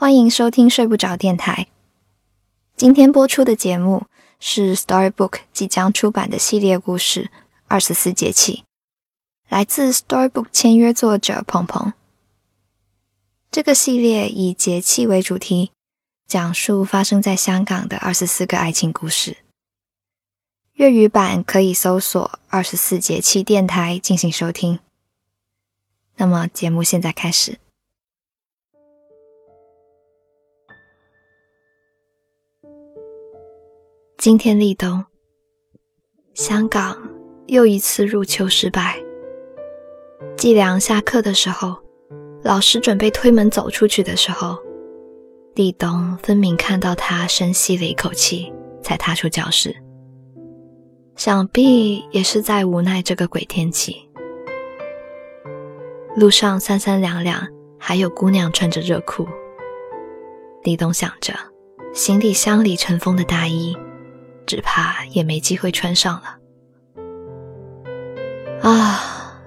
欢迎收听睡不着电台。今天播出的节目是 Storybook 即将出版的系列故事《二十四节气》，来自 Storybook 签约作者鹏鹏。这个系列以节气为主题，讲述发生在香港的二十四个爱情故事。粤语版可以搜索“二十四节气电台”进行收听。那么，节目现在开始。今天立冬，香港又一次入秋失败。季良下课的时候，老师准备推门走出去的时候，立冬分明看到他深吸了一口气，才踏出教室。想必也是在无奈这个鬼天气。路上三三两两，还有姑娘穿着热裤。立冬想着，行李箱里尘封的大衣。只怕也没机会穿上了。啊，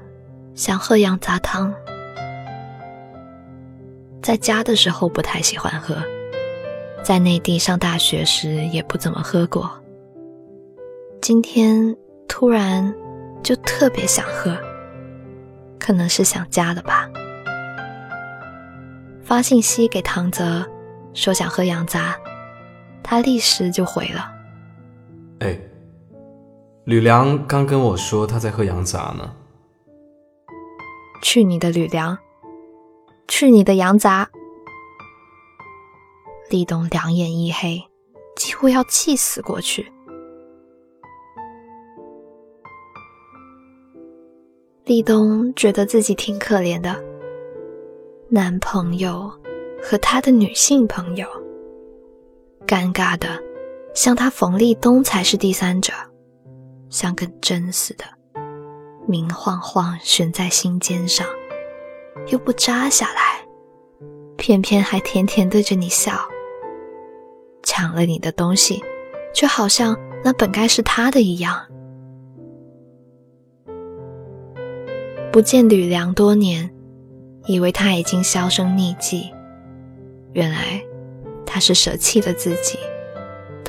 想喝羊杂汤，在家的时候不太喜欢喝，在内地上大学时也不怎么喝过。今天突然就特别想喝，可能是想家了吧。发信息给唐泽，说想喝羊杂，他立时就回了。哎，吕梁刚跟我说他在喝羊杂呢。去你的吕梁，去你的羊杂！立冬两眼一黑，几乎要气死过去。立冬觉得自己挺可怜的，男朋友和他的女性朋友，尴尬的。像他冯立东才是第三者，像根针似的，明晃晃悬在心尖上，又不扎下来，偏偏还甜甜对着你笑。抢了你的东西，却好像那本该是他的一样。不见吕梁多年，以为他已经销声匿迹，原来他是舍弃了自己。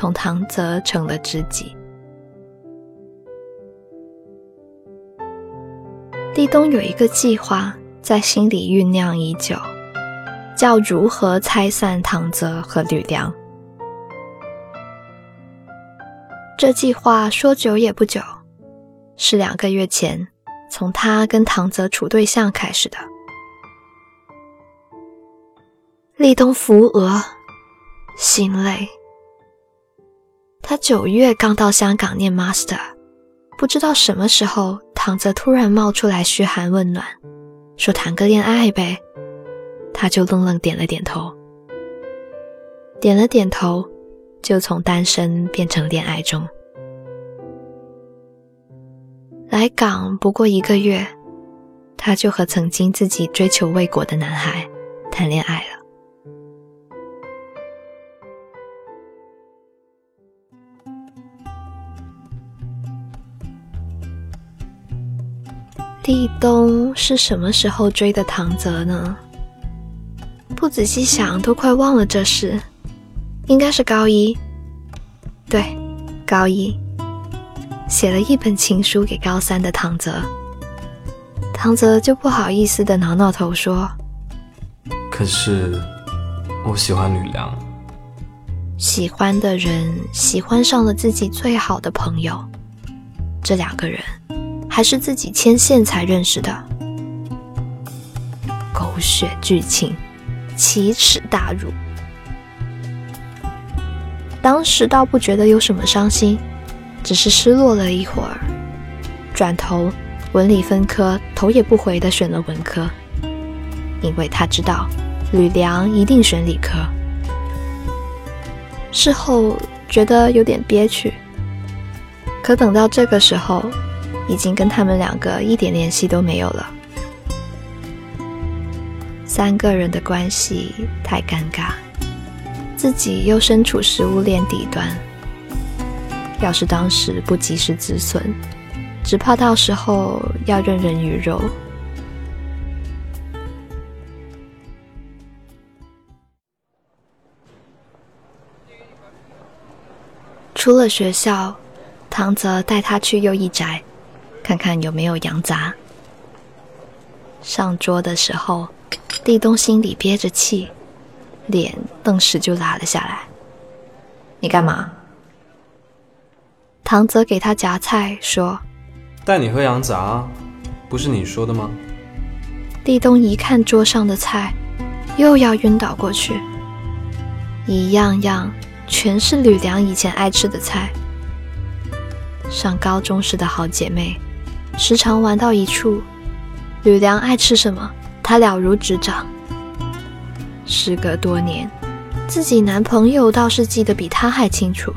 同唐泽成了知己。立冬有一个计划在心里酝酿已久，叫如何拆散唐泽和吕梁。这计划说久也不久，是两个月前从他跟唐泽处对象开始的。立冬扶额，心累。他九月刚到香港念 master，不知道什么时候，唐泽突然冒出来嘘寒问暖，说谈个恋爱呗，他就愣愣点了点头，点了点头，就从单身变成恋爱中。来港不过一个月，他就和曾经自己追求未果的男孩谈恋爱了。立冬是什么时候追的唐泽呢？不仔细想都快忘了这事，应该是高一。对，高一，写了一本情书给高三的唐泽，唐泽就不好意思的挠挠头说：“可是我喜欢吕梁。”喜欢的人喜欢上了自己最好的朋友，这两个人。还是自己牵线才认识的，狗血剧情，奇耻大辱。当时倒不觉得有什么伤心，只是失落了一会儿。转头文理分科，头也不回的选了文科，因为他知道吕梁一定选理科。事后觉得有点憋屈，可等到这个时候。已经跟他们两个一点联系都没有了。三个人的关系太尴尬自己又身处食物链底端要是当时不及时止损只怕到时候要任人鱼肉。出了学校唐泽带他去右一宅。看看有没有羊杂。上桌的时候，地东心里憋着气，脸顿时就拉了下来。你干嘛？唐泽给他夹菜，说：“带你喝羊杂，不是你说的吗？”地东一看桌上的菜，又要晕倒过去。一样样全是吕梁以前爱吃的菜。上高中时的好姐妹，时常玩到一处。吕梁爱吃什么，他了如指掌。时隔多年，自己男朋友倒是记得比他还清楚。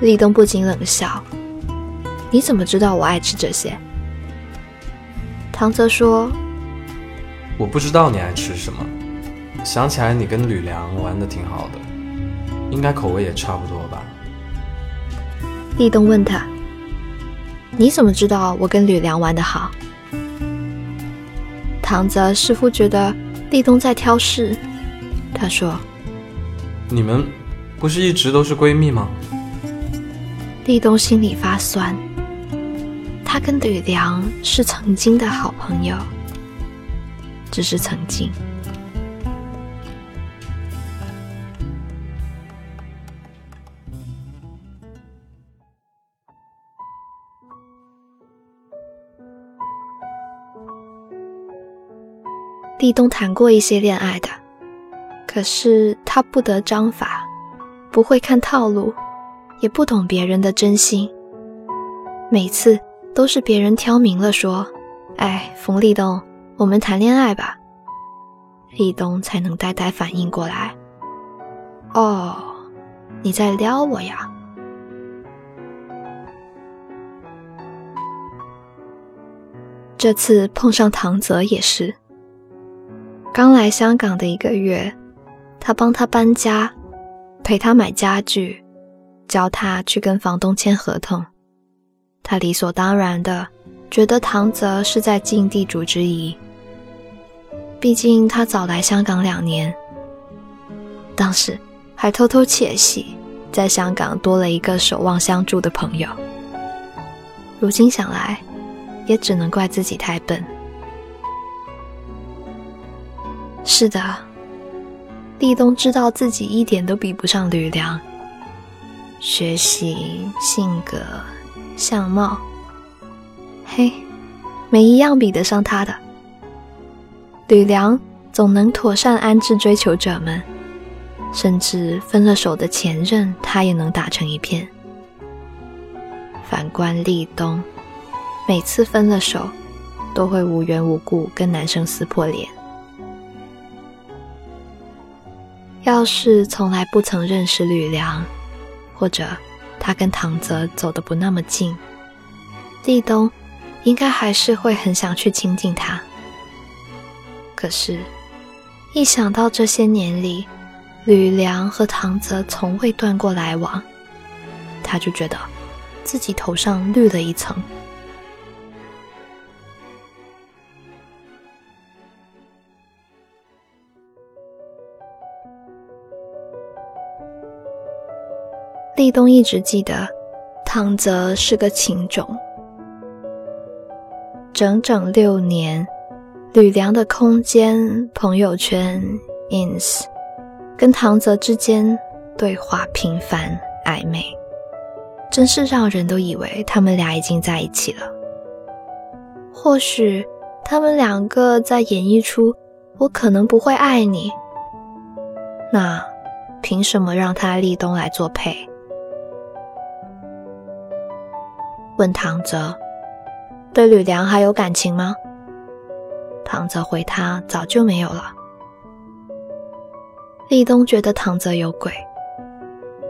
立冬不禁冷笑：“你怎么知道我爱吃这些？”唐泽说：“我不知道你爱吃什么。想起来你跟吕梁玩的挺好的，应该口味也差不多吧？”立冬问他：“你怎么知道我跟吕梁玩的好？”唐泽似乎觉得立冬在挑事，他说：“你们不是一直都是闺蜜吗？”立冬心里发酸。他跟吕梁是曾经的好朋友，只是曾经。立冬谈过一些恋爱的，可是他不得章法，不会看套路，也不懂别人的真心，每次。都是别人挑明了说：“哎，冯立东，我们谈恋爱吧。”立冬才能呆呆反应过来：“哦，你在撩我呀。”这次碰上唐泽也是，刚来香港的一个月，他帮他搬家，陪他买家具，教他去跟房东签合同。他理所当然的觉得唐泽是在尽地主之谊，毕竟他早来香港两年，当时还偷偷窃喜，在香港多了一个守望相助的朋友。如今想来，也只能怪自己太笨。是的，立冬知道自己一点都比不上吕梁，学习性格。相貌，嘿，没一样比得上他的。吕梁总能妥善安置追求者们，甚至分了手的前任，他也能打成一片。反观立冬，每次分了手，都会无缘无故跟男生撕破脸。要是从来不曾认识吕梁，或者……他跟唐泽走得不那么近，立冬应该还是会很想去亲近他。可是，一想到这些年里吕梁和唐泽从未断过来往，他就觉得自己头上绿了一层。立冬一直记得，唐泽是个情种。整整六年，吕梁的空间、朋友圈、ins，跟唐泽之间对话频繁暧昧，真是让人都以为他们俩已经在一起了。或许他们两个在演绎出“我可能不会爱你”，那凭什么让他立冬来做配？问唐泽：“对吕梁还有感情吗？”唐泽回他：“早就没有了。”立冬觉得唐泽有鬼，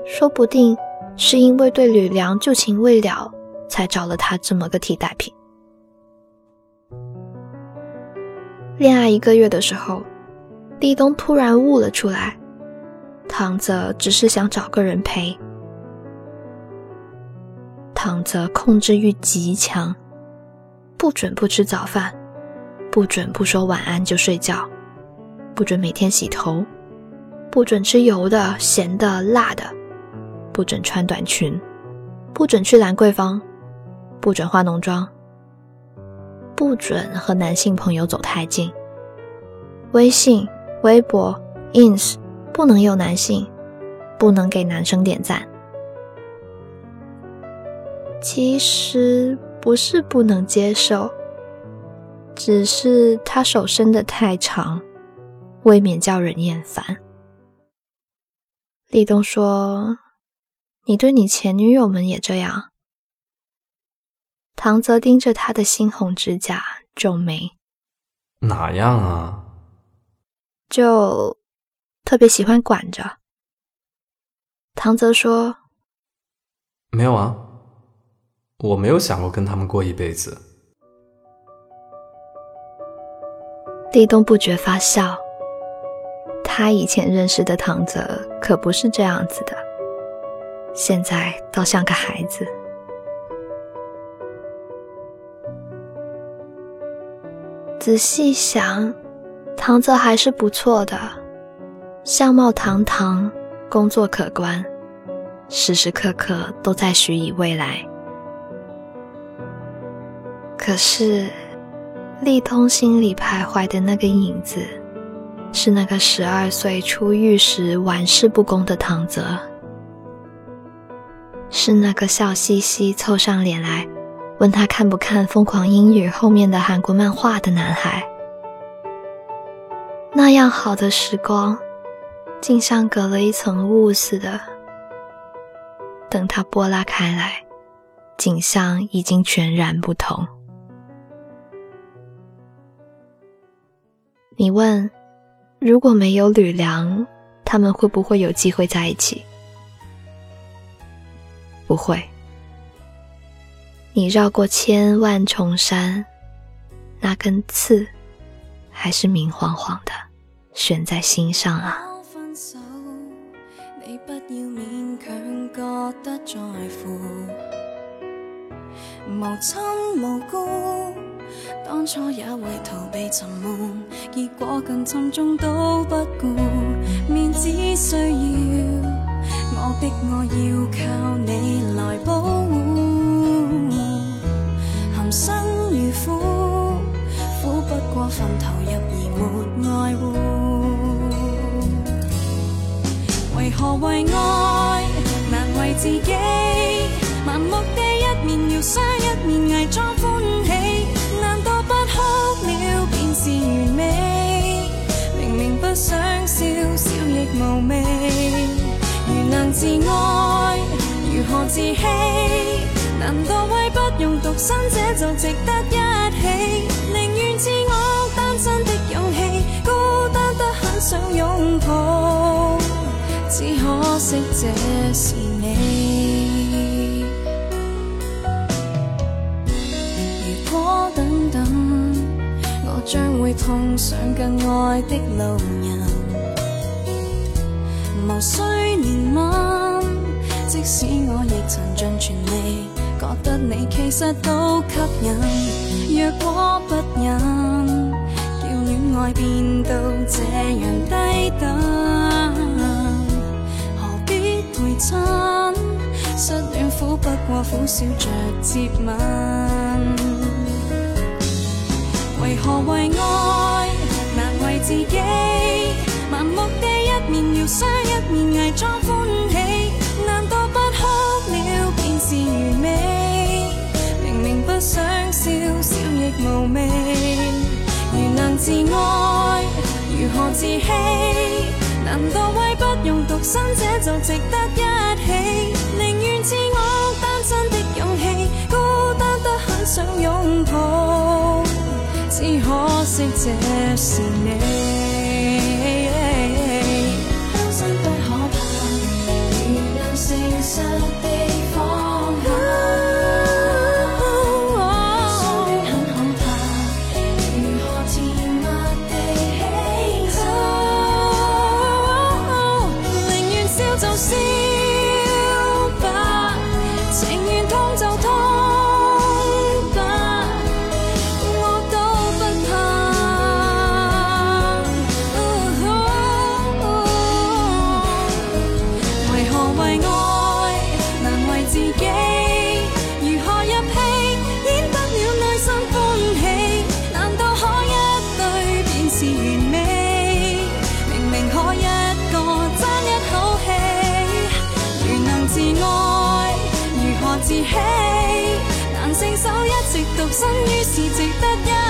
说不定是因为对吕梁旧情未了，才找了他这么个替代品。恋爱一个月的时候，立冬突然悟了出来，唐泽只是想找个人陪。唐泽控制欲极强，不准不吃早饭，不准不说晚安就睡觉，不准每天洗头，不准吃油的、咸的、辣的，不准穿短裙，不准去兰桂坊，不准化浓妆，不准和男性朋友走太近。微信、微博、ins 不能有男性，不能给男生点赞。其实不是不能接受，只是他手伸得太长，未免叫人厌烦。立冬说：“你对你前女友们也这样？”唐泽盯着他的猩红指甲，皱眉：“哪样啊？就特别喜欢管着。”唐泽说：“没有啊，我没有想过跟他们过一辈子。”立冬不觉发笑。他以前认识的唐泽可不是这样子的，现在倒像个孩子。仔细想，唐泽还是不错的，相貌堂堂，工作可观，时时刻刻都在许以未来。可是，立通心里徘徊的那个影子。是那个十二岁出狱时玩世不恭的唐泽，是那个笑嘻嘻凑上脸来问他看不看《疯狂英语》后面的韩国漫画的男孩。那样好的时光，竟像隔了一层雾似的。等他拨拉开来，景象已经全然不同。你问？如果没有吕梁，他们会不会有机会在一起？不会。你绕过千万重山，那根刺还是明晃晃的悬在心上啊。当初也为逃避沉闷，结果更沉重都不顾。面子需要，我逼我要靠你来保护。含辛茹苦，苦不过分投入而没爱护。为何为爱难为自己？盲目地一面要伤一面，伪装不用独身，这就值得一起？宁愿自我单身的勇气，孤单得很想拥抱，只可惜这是你。如果等等。我将会碰上更爱的路人，无需怜悯。即使我亦曾尽全力，得你其实都吸引。若果不忍，叫恋爱变到这样低等，何必陪衬？失恋苦不过苦笑着接吻。为何为爱难为自己？盲目地一面疗伤一面，伪装欢喜。自爱，如何自欺？难道为不用独身，者就值得一起？宁愿自我单身的勇气，孤单得很想拥抱。只可惜这是你。生于是值得一